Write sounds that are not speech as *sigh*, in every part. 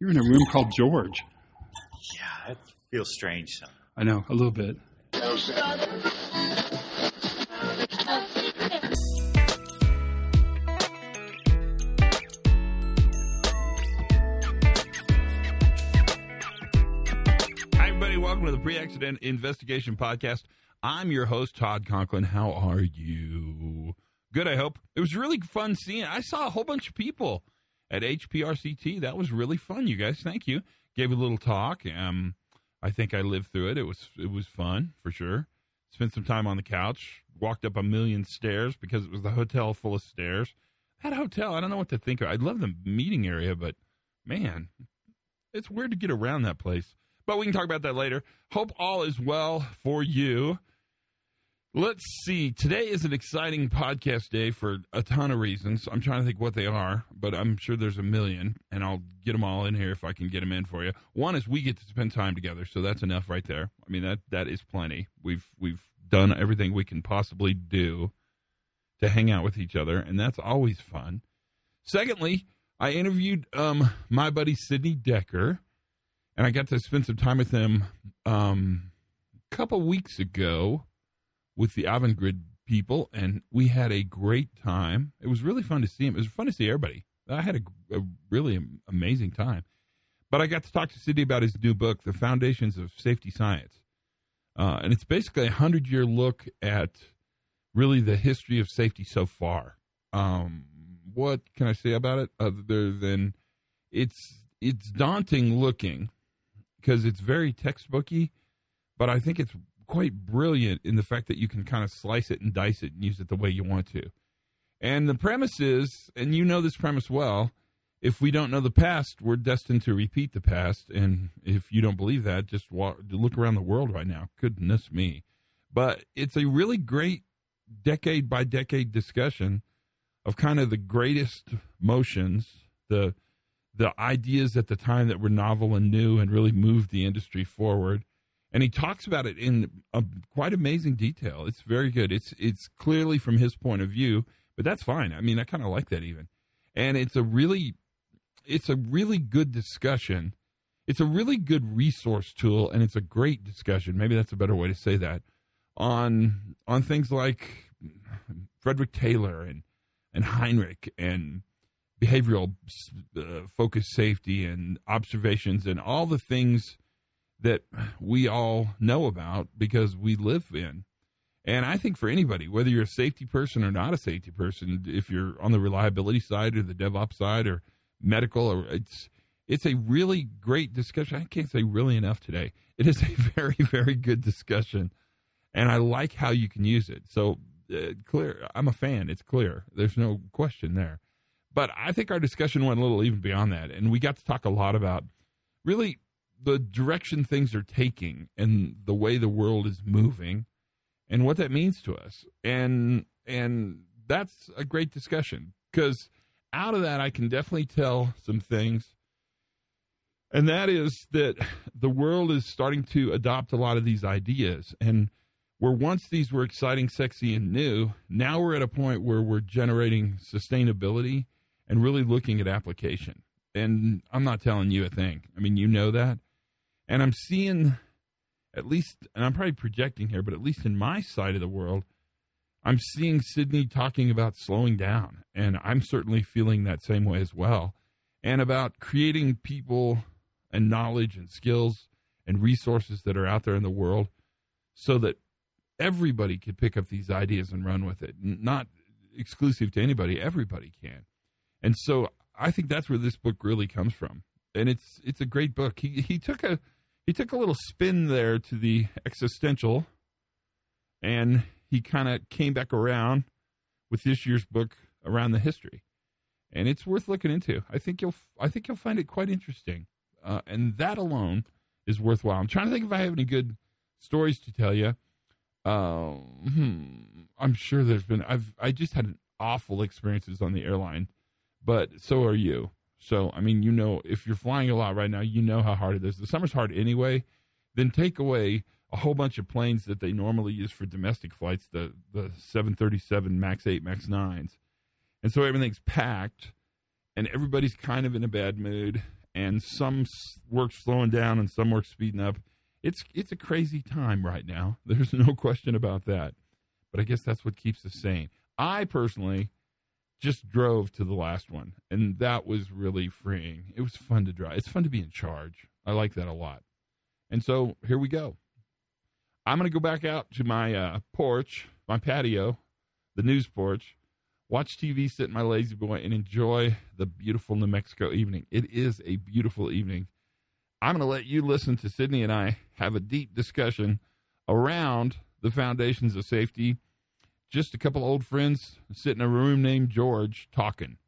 You're in a room called George. Yeah, it feels strange. I know, a little bit. Hi, everybody. Welcome to the Pre Accident Investigation Podcast. I'm your host, Todd Conklin. How are you? Good, I hope. It was really fun seeing. I saw a whole bunch of people at HPRCT. That was really fun, you guys. Thank you. Gave a little talk. Um, I think I lived through it. It was it was fun for sure. Spent some time on the couch. Walked up a million stairs because it was the hotel full of stairs. That hotel, I don't know what to think of. I love the meeting area, but man, it's weird to get around that place. But we can talk about that later. Hope all is well for you. Let's see. Today is an exciting podcast day for a ton of reasons. I'm trying to think what they are, but I'm sure there's a million, and I'll get them all in here if I can get them in for you. One is we get to spend time together, so that's enough right there. I mean that that is plenty. We've we've done everything we can possibly do to hang out with each other, and that's always fun. Secondly, I interviewed um, my buddy Sidney Dekker, and I got to spend some time with him um, a couple weeks ago with the Avangrid people, and we had a great time. It was really fun to see him. It was fun to see everybody. I had a, a really amazing time. But I got to talk to Sidney about his new book, The Foundations of Safety Science. Uh, and it's basically a hundred year look at really the history of safety so far. Um, what can I say about it other than it's it's daunting looking because it's very textbooky, but I think it's quite brilliant in the fact that you can kind of slice it and dice it and use it the way you want to. And the premise is, and you know this premise well, if we don't know the past, we're destined to repeat the past. And if you don't believe that, just walk, look around the world right now. Goodness me. But it's a really great decade by decade discussion of kind of the greatest motions, the the ideas at the time that were novel and new and really moved the industry forward and he talks about it in a, quite amazing detail. It's very good. It's it's clearly from his point of view, but that's fine. I mean, I kind of like that even, and it's a really it's a really good discussion. It's a really good resource tool, and it's a great discussion. Maybe that's a better way to say that on on things like Frederick Taylor and and Heinrich and behavioral uh, focus safety and observations and all the things that we all know about because we live in. And I think for anybody, whether you're a safety person or not a safety person, if you're on the reliability side or the DevOps side or medical, or it's it's a really great discussion. I can't say really enough today. It is a *laughs* very very good discussion, and I like how you can use it. So uh, clear, I'm a fan. It's clear. There's no question there. But I think our discussion went a little even beyond that, and we got to talk a lot about really the direction things are taking and the way the world is moving and what that means to us. And and that's a great discussion because out of that i can definitely tell some things. And that is that the world is starting to adopt a lot of these ideas. And where once these were exciting sexy and new now we're at a point where we're generating sustainability and really looking at application. And i'm not telling you a thing. I mean you know that and I'm seeing, at least, and I'm probably projecting here, but at least in my side of the world, I'm seeing Sidney talking about slowing down. And I'm certainly feeling that same way as well. And about creating people and knowledge and skills and resources that are out there in the world so that everybody could pick up these ideas and run with it. Not exclusive to anybody, everybody can. And so I think that's where this book really comes from. And it's it's a great book. He he took a he took a little spin there to the existential, and he kind of came back around with this year's book around the history, and it's worth looking into. I think you'll I think you'll find it quite interesting, uh, and that alone is worthwhile. I'm trying to think if I have any good stories to tell you. Uh, hmm, I'm sure there's been. I've I just had an awful experiences on the airline, but so are you. So, I mean, you know, if you're flying a lot right now, you know how hard it is. The summer's hard anyway. Then take away a whole bunch of planes that they normally use for domestic flights, the the 737 Max 8, Max 9s. And so everything's packed and everybody's kind of in a bad mood and some work slowing down and some work speeding up. It's it's a crazy time right now. *laughs* There's no question about that. But I guess that's what keeps us sane. I personally just drove to the last one, and that was really freeing. It was fun to drive. It's fun to be in charge. I like that a lot. And so here we go. I'm going to go back out to my uh, porch, my patio, the news porch, watch TV, sit in my lazy boy, and enjoy the beautiful New Mexico evening. It is a beautiful evening. I'm going to let you listen to Sidney and I have a deep discussion around the foundations of safety. Just a couple old friends sitting in a room named George talking.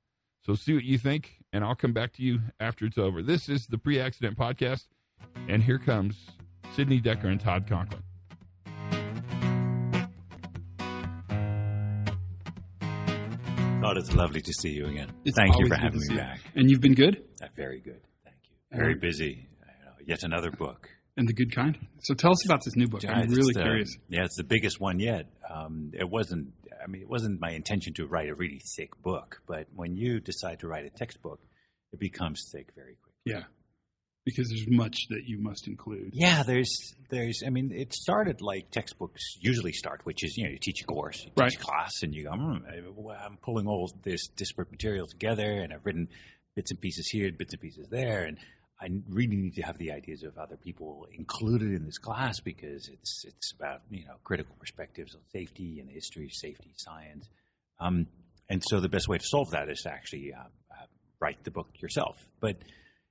So see what you think, and I'll come back to you after it's over. This is the Pre Accident Podcast, and here comes Sidney Dekker and Todd Conklin. Todd, it's lovely to see you again. It's Thank you for having me you. back. And you've been good Uh, very good. Thank you. Very Um, busy. I know, Yet another book. And the good kind. So tell us about this new book. I'm really the- curious. Yeah, it's the biggest one yet. Um, it wasn't. I mean, it wasn't my intention to write a really thick book, but when you decide to write a textbook, it becomes thick very quickly. Yeah. Because there's much that you must include. Yeah, there's, there's. I mean, it started like textbooks usually start, which is you know you teach a course, you teach Right. a class, and you go, mm, I'm pulling all this disparate material together, and I've written bits and pieces here, bits and pieces there, and I really need to have the ideas of other people included in this class because it's it's about you know critical perspectives on safety and the history of safety science, um, and so the best way to solve that is to actually uh, uh, write the book yourself, but.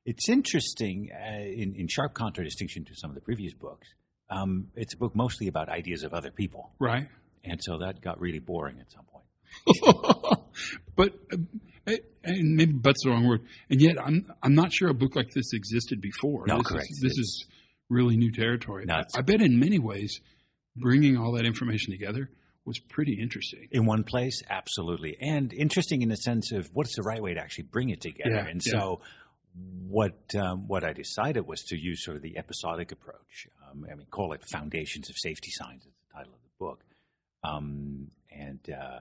It's interesting, uh, in, in sharp contradistinction to some of the previous books. Um, it's a book mostly about ideas of other people, Right? and so that got really boring at some point. *laughs* but uh, and maybe but's the wrong word. And yet, I'm I'm not sure a book like this existed before. No, this correct. Is, this is really new territory. It's- I bet in many ways, bringing all that information together was pretty interesting. In one place, absolutely, and interesting in the sense of what's the right way to actually bring it together. Yeah, and yeah. so, what um, what I decided was to use sort of the episodic approach. Um, I mean, call it "Foundations of Safety Science" is the title of the book. Um, and uh,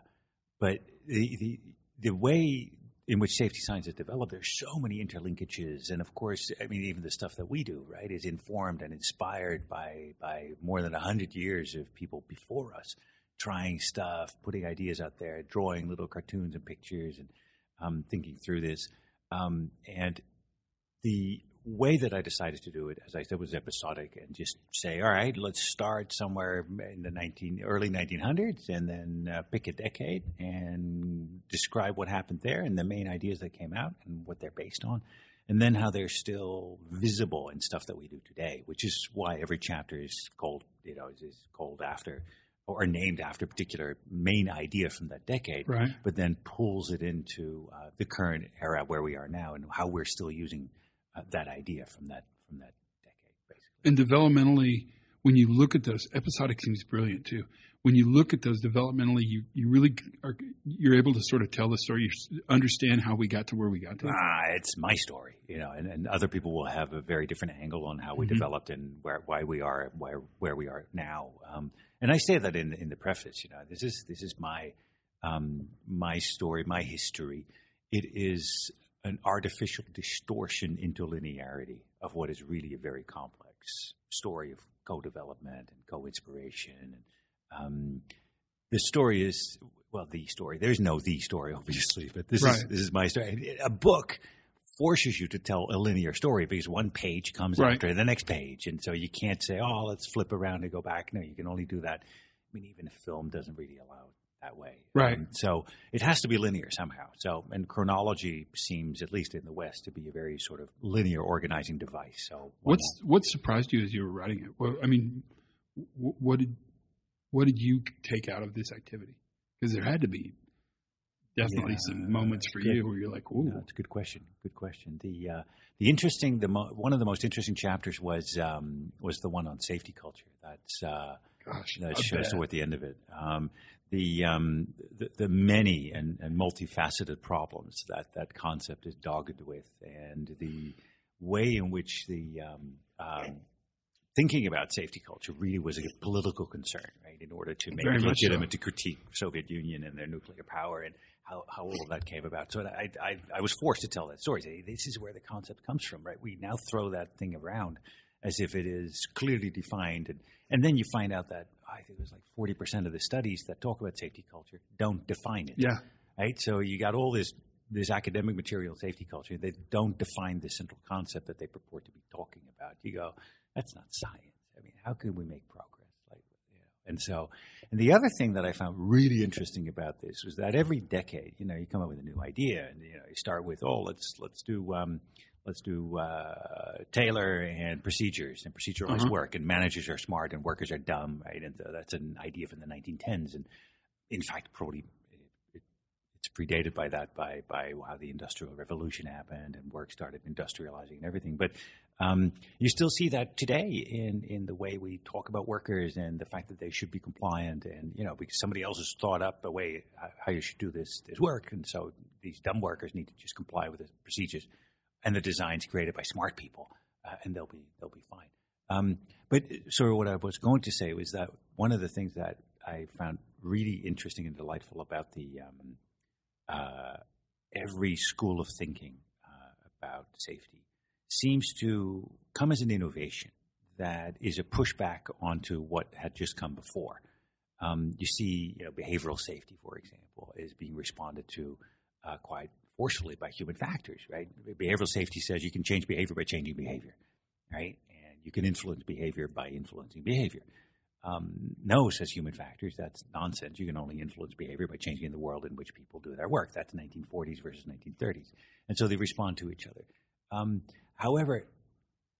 but the, the the way in which safety science is developed, there's so many interlinkages, and of course, I mean, even the stuff that we do, right, is informed and inspired by by more than hundred years of people before us trying stuff, putting ideas out there, drawing little cartoons and pictures, and um, thinking through this. Um, and the way that I decided to do it, as I said, was episodic and just say, all right, let's start somewhere in the 19, early 1900s and then uh, pick a decade and describe what happened there and the main ideas that came out and what they're based on. And then how they're still visible in stuff that we do today, which is why every chapter is called, you know, is, is called after or named after a particular main idea from that decade Right. but then pulls it into uh, the current era where we are now and how we're still using uh, that idea from that from that decade, basically. And developmentally, when you look at those, episodic seems brilliant too. When you look at those developmentally, you, you really are you're able to sort of tell the story, you understand how we got to where we got to. Ah, it's my story, you know, and, and other people will have a very different angle on how we Mhm. developed and where why we are where where we are now. Um, and I say that in in the preface, you know, this is this is my um, my story, my history. It is an artificial distortion into linearity of what is really a very complex story of co-development and co-inspiration. And um, the story is well, the story. There's no the story, obviously, but this is this is my story. A book forces you to tell a linear story because one page comes Right. after the next page, and so you can't say, "Oh, let's flip around and go back." No, you can only do that. I mean, even a film doesn't really allow it that way. Right. Um, so it has to be linear somehow. So, and chronology seems, at least in the West, to be a very sort of linear organizing device. So, What's what surprised you as you were writing it? Well, I mean, what did what did you take out of this activity? Because there had to be definitely Yeah, some moments for good. you where you're like, No, "Ooh, it's a good question. Good question. The uh, the interesting, the mo- one of the most interesting chapters was um, was the one on safety culture. That's uh, gosh, that I shows toward the end of it. Um, the, um, the the many and, and multifaceted problems that that concept is dogged with, and the way in which the um, um, thinking about safety culture really was a political concern, right? In order to make Very it much so. legitimate to critique Soviet Union and their nuclear power, and how, how all of that came about. So I, I, I was forced to tell that story. Say, this is where the concept comes from, right? We now throw that thing around as if it is clearly defined. And, and then you find out that I think it was like 40% of the studies that talk about safety culture don't define it. Yeah. Right? So you got all this this academic material, safety culture, they don't define the central concept that they purport to be talking about. You go, that's not science. I mean, how can we make progress? Like, you know, and so, and the other thing that I found really interesting about this was that every decade, you know, you come up with a new idea, and you know, you start with, oh, let's let's do. Um, let's do uh, Taylor and procedures and proceduralized Mhm. work, and managers are smart and workers are dumb, right? And so that's an idea from the 1910s, and in fact, probably it, it's predated by that by by how the industrial revolution happened and work started industrializing and everything. But um, you still see that today in in the way we talk about workers and the fact that they should be compliant, and you know because somebody else has thought up a way how- you should do this this work, and so these dumb workers need to just comply with the procedures and the designs created by smart people, uh, and they'll be they'll be fine. Um, but so what I was going to say was that one of the things that I found really interesting and delightful about the um, uh, every school of thinking uh, about safety seems to come as an innovation that is a pushback onto what had just come before. Um, you see, you know, behavioral safety, for example, is being responded to uh, quite forcefully by human factors, right? Behavioral safety says you can change behavior by changing behavior, right? And you can influence behavior by influencing behavior. Um, no, says human factors, that's nonsense. You can only influence behavior by changing the world in which people do their work. That's 1940s versus 1930s. And so they respond to each other. Um, however,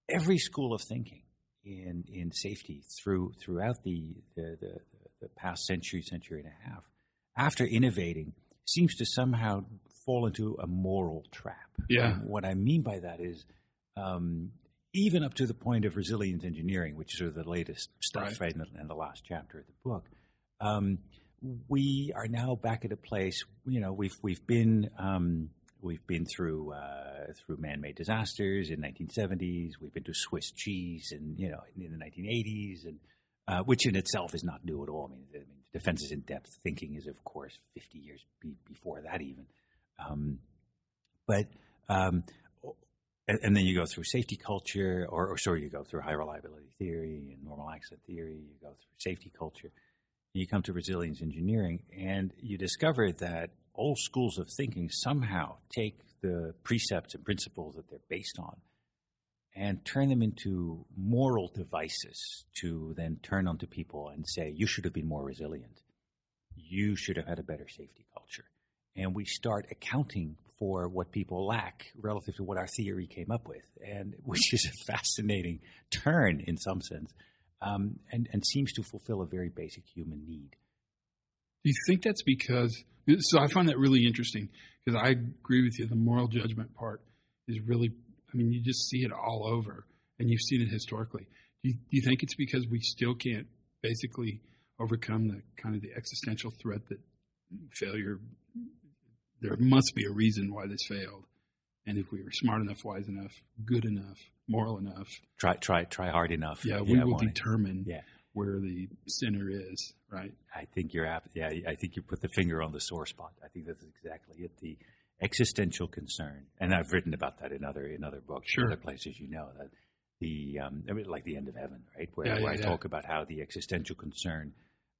every school of thinking in, in safety through, throughout the, the, the, the past century, century and a half, after innovating, seems to somehow fall into a moral trap. Yeah. And what I mean by that is, um, even up to the point of resilience engineering, which is sort of the latest stuff, Right. right, in, the, in the last chapter of the book, um, we are now back at a place. You know, we've we've been um, we've been through uh, through man-made disasters in 1970s. We've been to Swiss cheese, and you know, in the 1980s, and uh, which in itself is not new at all. I mean, I mean defenses in depth thinking is, of course, 50 years be, before that even. Um, but um, and, and then you go through safety culture, or, or sorry, you go through high reliability theory and normal accident theory. You go through safety culture. You come to resilience engineering, and you discover that all schools of thinking somehow take the precepts and principles that they're based on and turn them into moral devices to then turn onto people and say, you should have been more resilient. You should have had a better safety culture. And we start accounting for what people lack relative to what our theory came up with, and *laughs* which is a fascinating turn in some sense, um, and, and seems to fulfill a very basic human need. Do you think that's because? So I find that really interesting because I agree with you. The moral judgment part is really. I mean, you just see it all over, and you've seen it historically. Do you, do you think it's because we still can't basically overcome the kind of the existential threat that failure? There must be a reason why this failed, and if we were smart enough, wise enough, good enough, moral enough, Try, try, try hard enough. yeah, we will wanna- determine Yeah. Where the sinner is. Right? I think you're apt. Yeah, I think you put the finger on the sore spot. I think that's exactly it. The existential concern, and I've written about that in other in other books, Sure. other places. You know that the um, I mean, like the end of heaven, right? Where, Yeah, where yeah, I yeah. talk about how the existential concern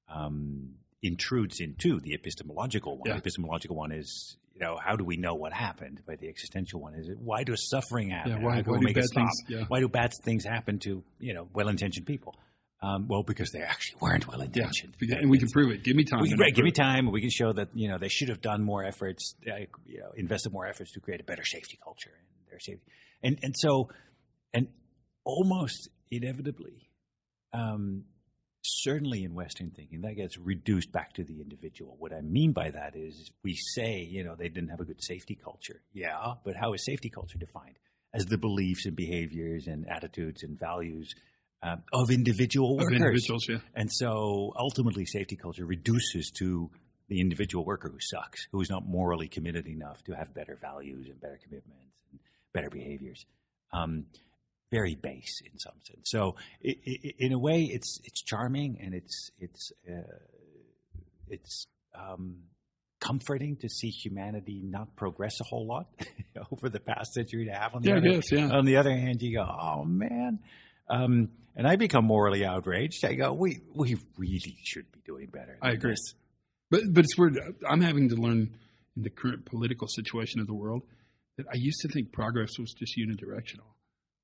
um, intrudes into the epistemological one. The epistemological one is. You know, how do we know what happened? But the existential one is, why does suffering happen? Yeah. Why, why do bad stop? things? Why do bad things happen to you know well-intentioned people? Um, well, because they actually weren't Yeah, well-intentioned, and we can prove it. Give me time. we can, and I'll right, give me time. We can show that you know they should have done more efforts, uh, you know, invested more efforts to create a better safety culture and their safety, and and so, and almost inevitably, um, certainly in Western thinking, that gets reduced back to the individual. What I mean by that is we say you know they didn't have a good safety culture, yeah, but how is safety culture defined? As the beliefs and behaviors and attitudes and values um, of individual Of workers. individuals, yeah. And so ultimately, safety culture reduces to the individual worker who sucks, who is not morally committed enough to have better values and better commitments and better behaviors. Um, very base in some sense. So, in a way, it's it's charming and it's it's uh, it's um, comforting to see humanity not progress a whole lot *laughs* over the past century and a half. On the Yeah, other, yeah. On the other hand, you go, oh man. Um, and I become morally outraged. I go, we we really should be doing better. I agree. this." But but it's weird. I'm having to learn in the current political situation of the world that I used to think progress was just unidirectional,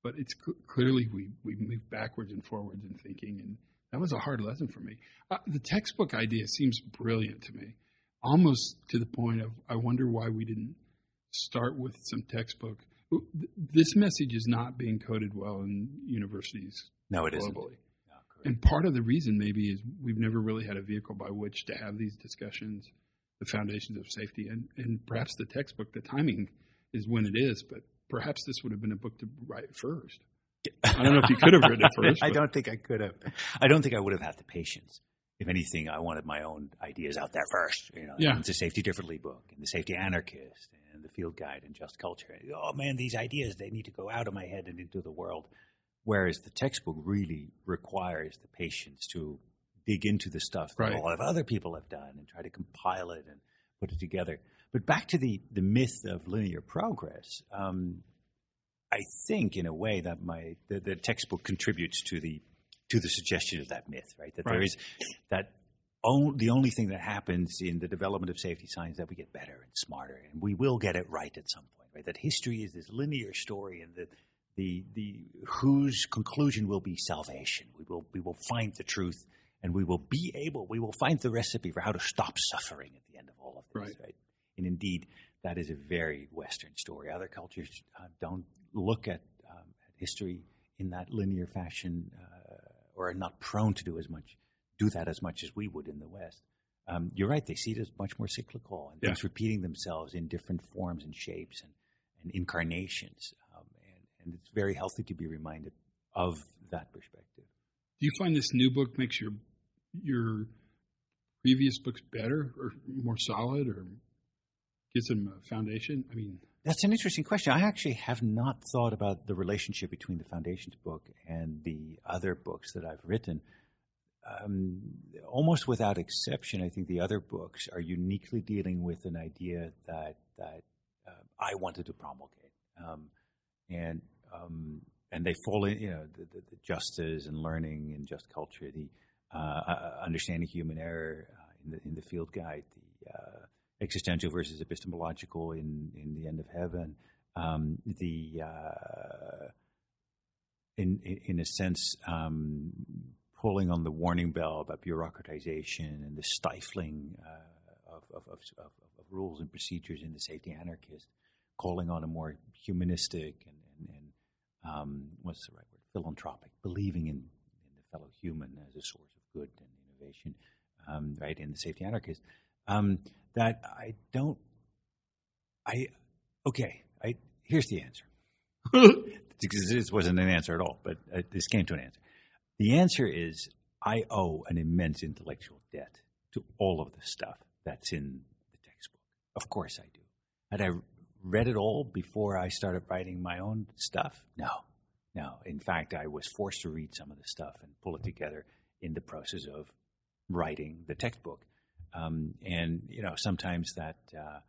but it's cl- clearly we we move backwards and forwards in thinking, and that was a hard lesson for me. Uh, the textbook idea seems brilliant to me, almost to the point of I wonder why we didn't start with some textbook. This message is not being coded well in universities No, it isn't. globally. No, correct. And part of the reason maybe is we've never really had a vehicle by which to have these discussions, the foundations of safety, and, and perhaps the textbook, the timing is when it is, but perhaps this would have been a book to write first. I don't know if you could have written it *laughs* first. I but- don't think I could have. I don't think I would have had the patience. If anything, I wanted my own ideas out there first. You know, Yeah. the Safety Differently book, and the Safety Anarchist, and the Field Guide, and Just Culture. Oh man, these ideas they need to go out of my head and into the world. Whereas the textbook really requires the patience to dig into the stuff that Right. a lot of other people have done and try to compile it and put it together. But back to the the myth of linear progress. Um, I think, in a way, that my the, the textbook contributes to the to the suggestion of that myth, right? That there Right. is that on, the only thing that happens in the development of safety science is that we get better and smarter, and we will get it right at some point, right? That history is this linear story, and that the the whose conclusion will be salvation. We will we will find the truth, and we will be able we will find the recipe for how to stop suffering at the end of all of this, Right. right? And indeed, that is a very Western story. Other cultures uh, don't look at, um, at history in that linear fashion, uh, or are not prone to do as much, do that as much as we would in the West. Um, you're right; they see it as much more cyclical and Yeah. things repeating themselves in different forms and shapes and, and incarnations. Um, and, and it's very healthy to be reminded of that perspective. Do you find this new book makes your your previous books better or more solid or gives them a foundation? I mean, That's an interesting question. I actually have not thought about the relationship between the Foundations book and the other books that I've written. Um, almost without exception, I think the other books are uniquely dealing with an idea that that uh, I wanted to promulgate, um, and um, and they fall in, you know, the, the, the justice and learning and just culture, the uh, uh, understanding human error uh, in the in the field guide, the uh, existential versus epistemological in in the end of heaven, um, the uh, in, in a sense um, pulling on the warning bell about bureaucratization and the stifling uh, of, of, of, of, rules and procedures in the safety anarchist, calling on a more humanistic and, and, and um, what's the right word, philanthropic, believing in, in the fellow human as a source of good and innovation, um, right, in the safety anarchist. That I don't, I, okay, I, here's the answer *laughs* because this wasn't an answer at all, but uh, this came to an answer. The answer is I owe an immense intellectual debt to all of the stuff that's in the textbook. Of course I do. Had I read it all before I started writing my own stuff? No. No. In fact, I was forced to read some of the stuff and pull it together in the process of writing the textbook. Um, and, you know, sometimes that. Uh,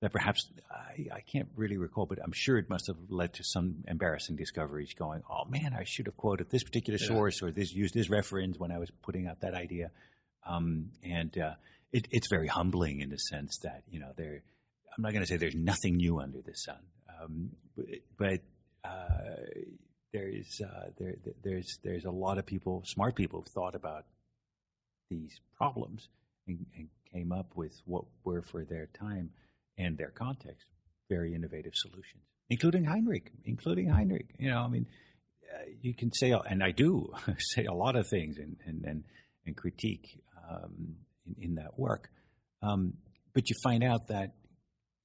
that perhaps I, I can't really recall, but I'm sure it must have led to some embarrassing discoveries. Going, oh man, I should have quoted this particular Yeah. source or this used this reference when I was putting out that idea. Um, and uh, it, it's very humbling in the sense that you know there. I'm not going to say there's nothing new under the sun, um, but, but uh, there is uh, there there's there's a lot of people, smart people, who've thought about these problems and, and came up with what were for their time and their context very innovative solutions, including Heinrich, including Heinrich. You know, I mean, uh, you can say, and I do *laughs* say a lot of things and and and, and critique um, in, in that work, um, but you find out that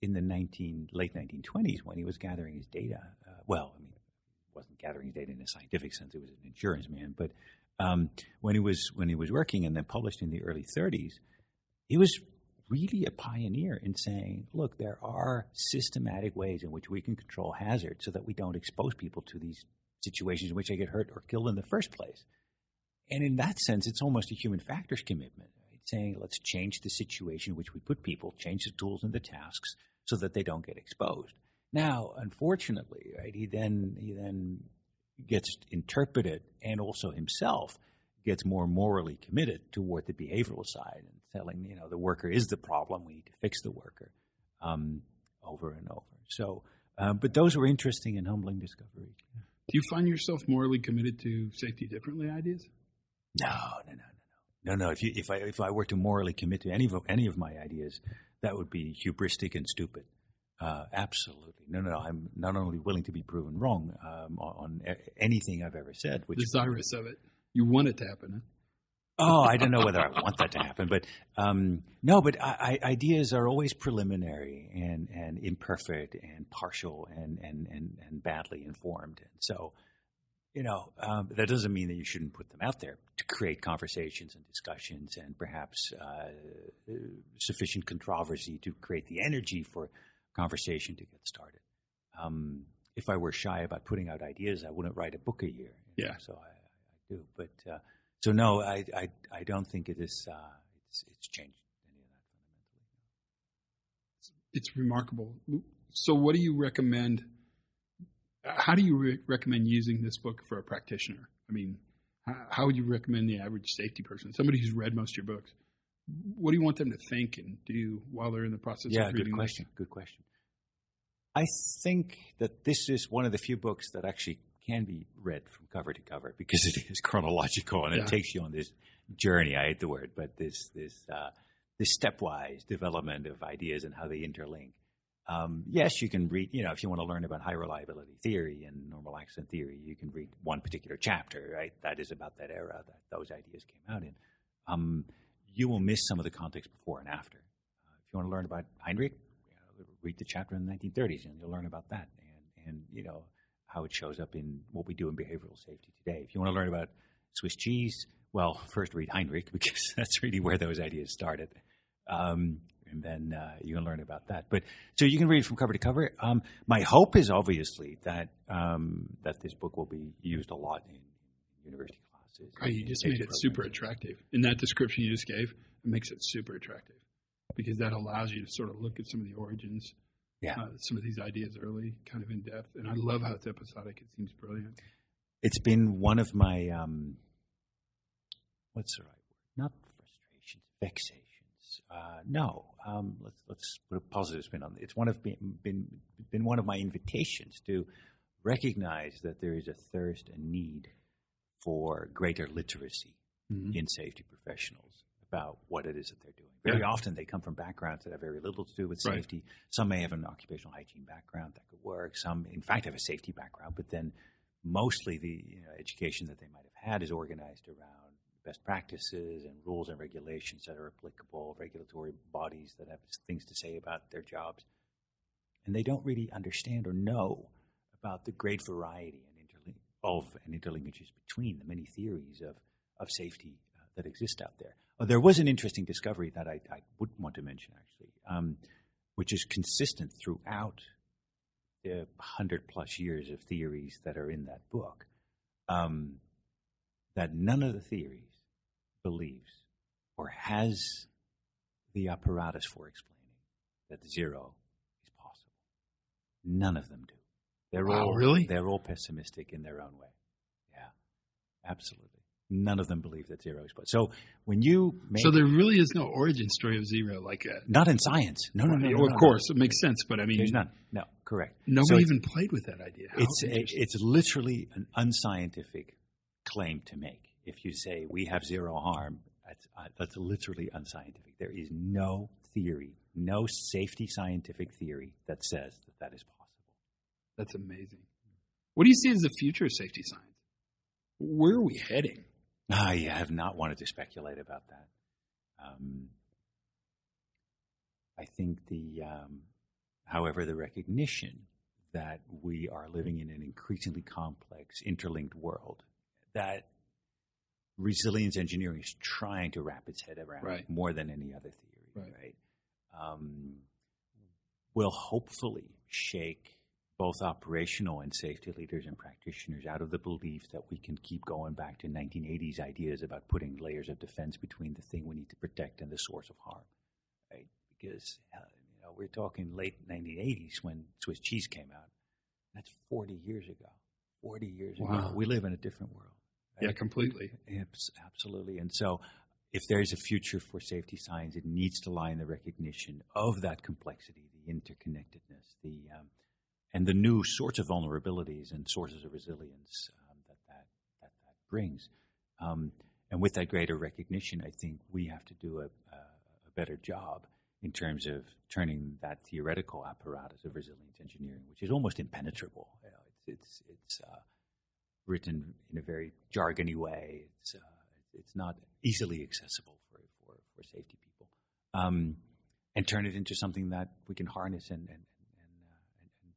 in the 19 late 1920s, when he was gathering his data, uh, well, I mean, wasn't gathering his data in a scientific sense; it was an insurance man, but um, when he was when he was working and then published in the early 30s, he was really a pioneer in saying, look, there are systematic ways in which we can control hazards so that we don't expose people to these situations in which they get hurt or killed in the first place. And in that sense, it's almost a human factors commitment. Right? saying let's change the situation in which we put people, change the tools and the tasks so that they don't get exposed. Now, unfortunately, right, he then he then gets interpreted and also himself gets more morally committed toward the behavioral side and telling you know the worker is the problem, we need to fix the worker um, over and over. So, um, but those were interesting and humbling discoveries. Do you find yourself morally committed to safety differently ideas? No, no, no, no, no, no. If you, if I if I were to morally commit to any of any of my ideas, that would be hubristic and stupid. Uh, absolutely, no, no, no. I'm not only willing to be proven wrong um, on, on anything I've ever said, which desirous of it. You want it to happen. Huh? oh, I don't know whether I want that to happen, but um, no. But I, I, ideas are always preliminary and, and imperfect and partial and, and, and, and badly informed. And so, you know, um, that doesn't mean that you shouldn't put them out there to create conversations and discussions and perhaps uh, sufficient controversy to create the energy for conversation to get started. Um, if I were shy about putting out ideas, I wouldn't write a book a year. Yeah. Know, so I, I do, but. Uh, so no, I, I, I don't think it is. Uh, it's, it's changed any of that fundamentally. It's remarkable. So, what do you recommend? How do you re- recommend using this book for a practitioner? I mean, how, how, would you recommend the average safety person, somebody who's read most of your books? What do you want them to think and do while they're in the process yeah, of reading? Yeah, good question. This? Good question. I think that this is one of the few books that actually can be read from cover to cover because it is chronological and yeah. it takes you on this journey. I hate the word, but this this uh, this stepwise development of ideas and how they interlink. Um, yes, you can read. You know, if you want to learn about high reliability theory and normal accident theory, you can read one particular chapter. Right, that is about that era that those ideas came out in. Um, you will miss some of the context before and after. Uh, if you want to learn about Heinrich, read the chapter in the 1930s, and you'll learn about that. And and you know, how it shows up in what we do in behavioral safety today. If you want to learn about Swiss cheese, well, *laughs* first read Heinrich because *laughs* that's really where those ideas started. Um, and then uh, you can learn about that. But so you can read from cover to cover. Um, my hope is obviously that um, that this book will be used a lot in university Right, you just made it super attractive in that description you just gave. It makes it super attractive because that allows you to sort of look at some of the origins yeah. Uh, some of these ideas early, kind of in depth. And I love how it's episodic. It seems brilliant. It's been one of my, um, what's the right word? Not frustrations, vexations. Uh, no, um, let's let's put a positive spin on it. It's one of been, been been one of my invitations to recognize that there is a thirst and need for greater literacy mm-hmm. in safety professionals about what it is that they're doing. Very yeah. often they come from backgrounds that have very little to do with safety. Right. Some may have an occupational hygiene background that could work. Some, in fact, have a safety background, but then mostly the you know, education that they might have had is organized around best practices and rules and regulations that are applicable, regulatory bodies that have things to say about their jobs. And they don't really understand or know about the great variety of and interlinkages between the many theories of, of safety uh, that exist out there. Oh, there was an interesting discovery that I, I would want to mention, actually, um, which is consistent throughout the hundred plus years of theories that are in that book. Um, that none of the theories believes or has the apparatus for explaining that zero is possible. None of them do. They're wow, all really? They're all pessimistic in their own way. Yeah, absolutely. None of them believe that zero is possible. So when you make, so there really is no origin story of zero like that. Not in science. No, no, no. no, no of no, course, it makes sense, but I mean, there's none. No, correct. Nobody so even played with that idea. How it's a, it's literally an unscientific claim to make. If you say we have zero harm, that's, uh, that's literally unscientific. There is no theory, no safety scientific theory that says that that is possible. That's amazing. What do you see as the future of safety science? Where are we heading? I have not wanted to speculate about that. Um, I think the, um, however, the recognition that we are living in an increasingly complex, interlinked world that resilience engineering is trying to wrap its head around right. more than any other theory, right? right? Um, will hopefully shake both operational and safety leaders and practitioners out of the belief that we can keep going back to 1980s ideas about putting layers of defense between the thing we need to protect and the source of harm, right? Because uh, you know we're talking late 1980s when Swiss cheese came out. That's 40 years ago. 40 years Wow. ago. We live in a different world. Yeah, completely. Abs- Absolutely. And so, if there's a future for safety science, it needs to lie in the recognition of that complexity, the interconnectedness, the um, and the new sorts of vulnerabilities and sources of resilience um, that, that that that brings. Um, and with that greater recognition, I think we have to do a, a, a better job in terms of turning that theoretical apparatus of resilience engineering, which is almost impenetrable. You know, it's it's it's uh, written in a very jargony way. It's uh, it's not easily accessible for for, for safety people, um, and turn it into something that we can harness and and and, uh, and, and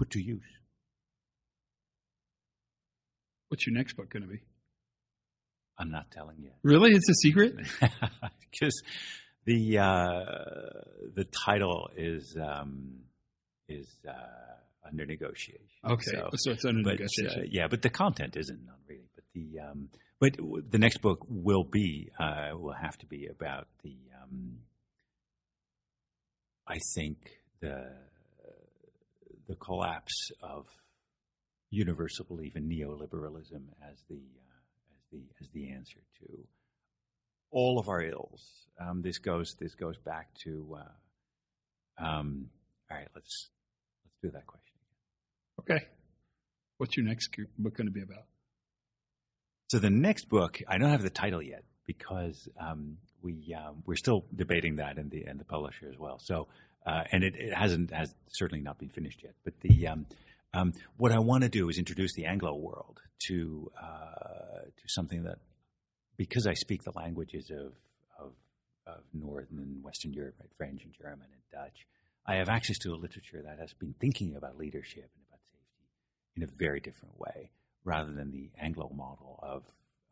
put to use. What's your next book going to be? I'm not telling you Really? It's a secret? *laughs* because the uh, the title is um, is uh, under negotiation. Okay. So- So, it's under but negotiation. uh, yeah, but the content isn't not really. But the um, but the next book will be uh, will have to be about the um, I think the the collapse of universal belief in neoliberalism as the uh, as the as the answer to all of our ills. Um, this goes this goes back to uh, um, all right. Let's let's do that question. okay. What's your next book going to be about? So the next book, I don't have the title yet because um, we um, we're still debating that and the and the publisher as well. So uh, and it, it hasn't has certainly not been finished yet. But the um, um, what I want to do is introduce the Anglo world to uh, to something that because I speak the languages of of, of Northern and Western Europe, right, French and German and Dutch, I have access to a literature that has been thinking about leadership and about safety in a very different way rather than the Anglo model of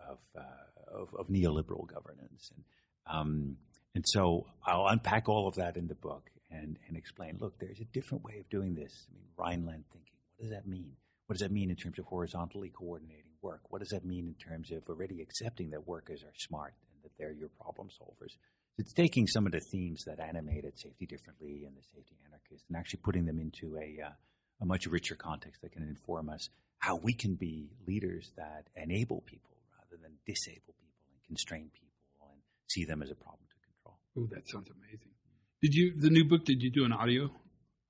of, uh, of, of neoliberal governance. And um, and so I'll unpack all of that in the book and and explain. Look, there's a different way of doing this. I mean, Rhineland thinking. What does that mean? What does that mean in terms of horizontally coordinating work? What does that mean in terms of already accepting that workers are smart and that they're your problem solvers? It's taking some of the themes that animated safety differently and the safety anarchists and actually putting them into a uh, a much richer context that can inform us how we can be leaders that enable people rather than disable people and constrain people and see them as a problem to control. Oh, that sounds amazing. Did you the new book? Did you do an audio,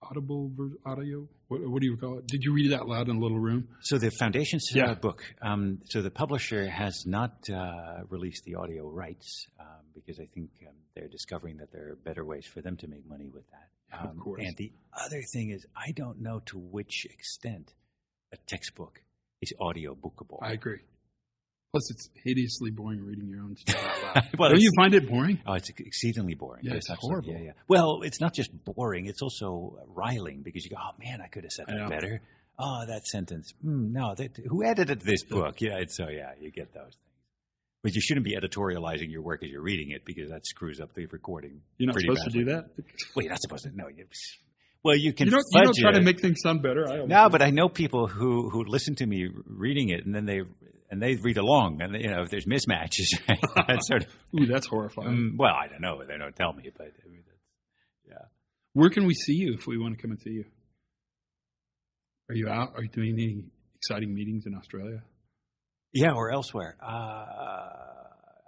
audible audio? What, what do you call it? Did you read it out loud in a little room? So the Foundations Yeah. uh, book. Um, so the publisher has not uh, released the audio rights um, because I think um, they're discovering that there are better ways for them to make money with that. Of Um, course. And the other thing is, I don't know to which extent a textbook is audio bookable. I agree. Plus, it's hideously boring reading your own *laughs* stuff out loud. Well, Don't you find it boring? Oh, it's exceedingly boring. Yeah, Yes, it's absolutely. horrible. Yeah, yeah. Well, it's not just boring; it's also riling because you go, "Oh man, I could have said that better." Oh, that sentence. Hmm, no, that, who edited this book? Yeah, it's, so yeah, you get those things. But you shouldn't be editorializing your work as you're reading it because that screws up the recording. You're not supposed badly. to do that. Well, you're not supposed to. No, you. Well, you can. You don't, you don't try to make things sound better. I No, but I know people who who listen to me reading it and then they and they read along and you know if there's mismatches, *laughs* *laughs* that's sort of. Ooh, that's horrifying. Um, well, I don't know. They don't tell me, but I mean, that's, yeah. Where can we see you if we want to come and see you? Are you out? Are you doing any exciting meetings in Australia? Yeah, or elsewhere. Uh,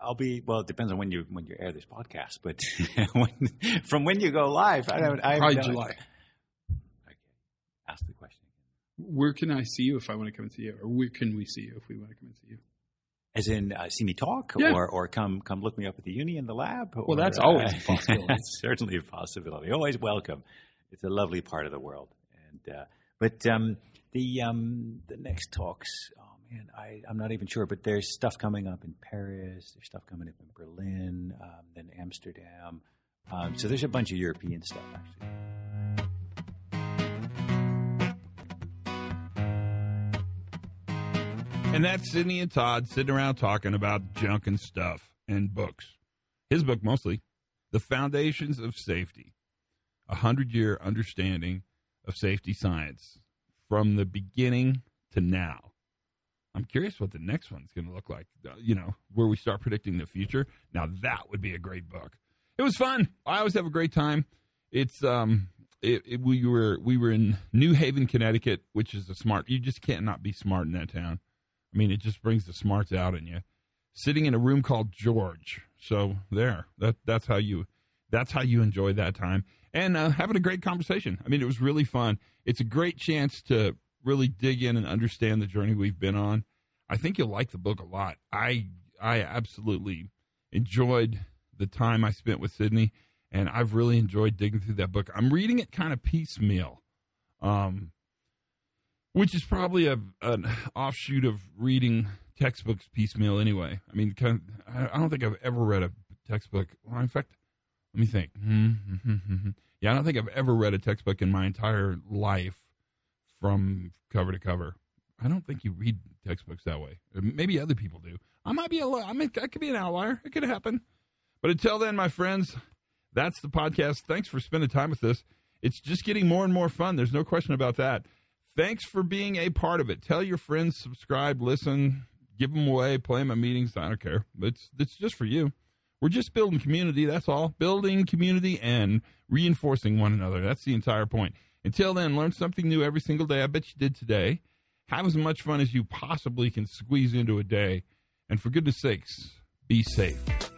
I'll be well. It depends on when you when you air this podcast, but *laughs* when, from when you go live, I don't. I Probably July. Okay, ask the question. Where can I see you if I want to come and see you, or where can we see you if we want to come and see you? As in, uh, see me talk, Yeah. or or come come look me up at the uni in the lab. Well, or, that's uh, always a *laughs* possibility. that's certainly a possibility. Always welcome. It's a lovely part of the world, and uh, but um, the um, the next talks. Oh man, I I'm not even sure, but there's stuff coming up in Paris. There's stuff coming up in Berlin, um, then Amsterdam. Um, so there's a bunch of European stuff actually. And that's Sidney and Todd sitting around talking about junk and stuff and books. His book mostly, The Foundations of Safety, a hundred year understanding of safety science. from the beginning to now. I'm curious what the next one's going to look like. Uh, you know, where we start predicting the future. Now that would be a great book. It was fun. I always have a great time. It's um, it, it, we were we were in New Haven, Connecticut, which is a smart. You just can't not be smart in that town. I mean, it just brings the smarts out in you. Sitting in a room called George. So there, that that's how you that's how you enjoy that time and uh, having a great conversation. I mean, it was really fun. It's a great chance to really dig in and understand the journey we've been on. I think you'll like the book a lot. I I absolutely enjoyed the time I spent with Sidney, and I've really enjoyed digging through that book. I'm reading it kind of piecemeal, um, which is probably a an offshoot of reading textbooks piecemeal anyway. I mean, kind of, I don't think I've ever read a textbook. Well, in fact, let me think. Mm-hmm. Yeah, I don't think I've ever read a textbook in my entire life from cover to cover. I don't think you read textbooks that way. Uh, maybe other people do. I might be a. I mean, I could be an outlier. It could happen. But until then, my friends, that's the podcast. Thanks for spending time with us. It's just getting more and more fun. There's no question about that. Thanks for being a part of it. Tell your friends, subscribe, listen, give them away, play them at meetings. I don't care. It's it's just for you. We're just building community. That's all. Building community and reinforcing one another. That's the entire point. Until then, learn something new every single day. I bet you did today. Have as much fun as you possibly can squeeze into a day. And for goodness sakes, be safe.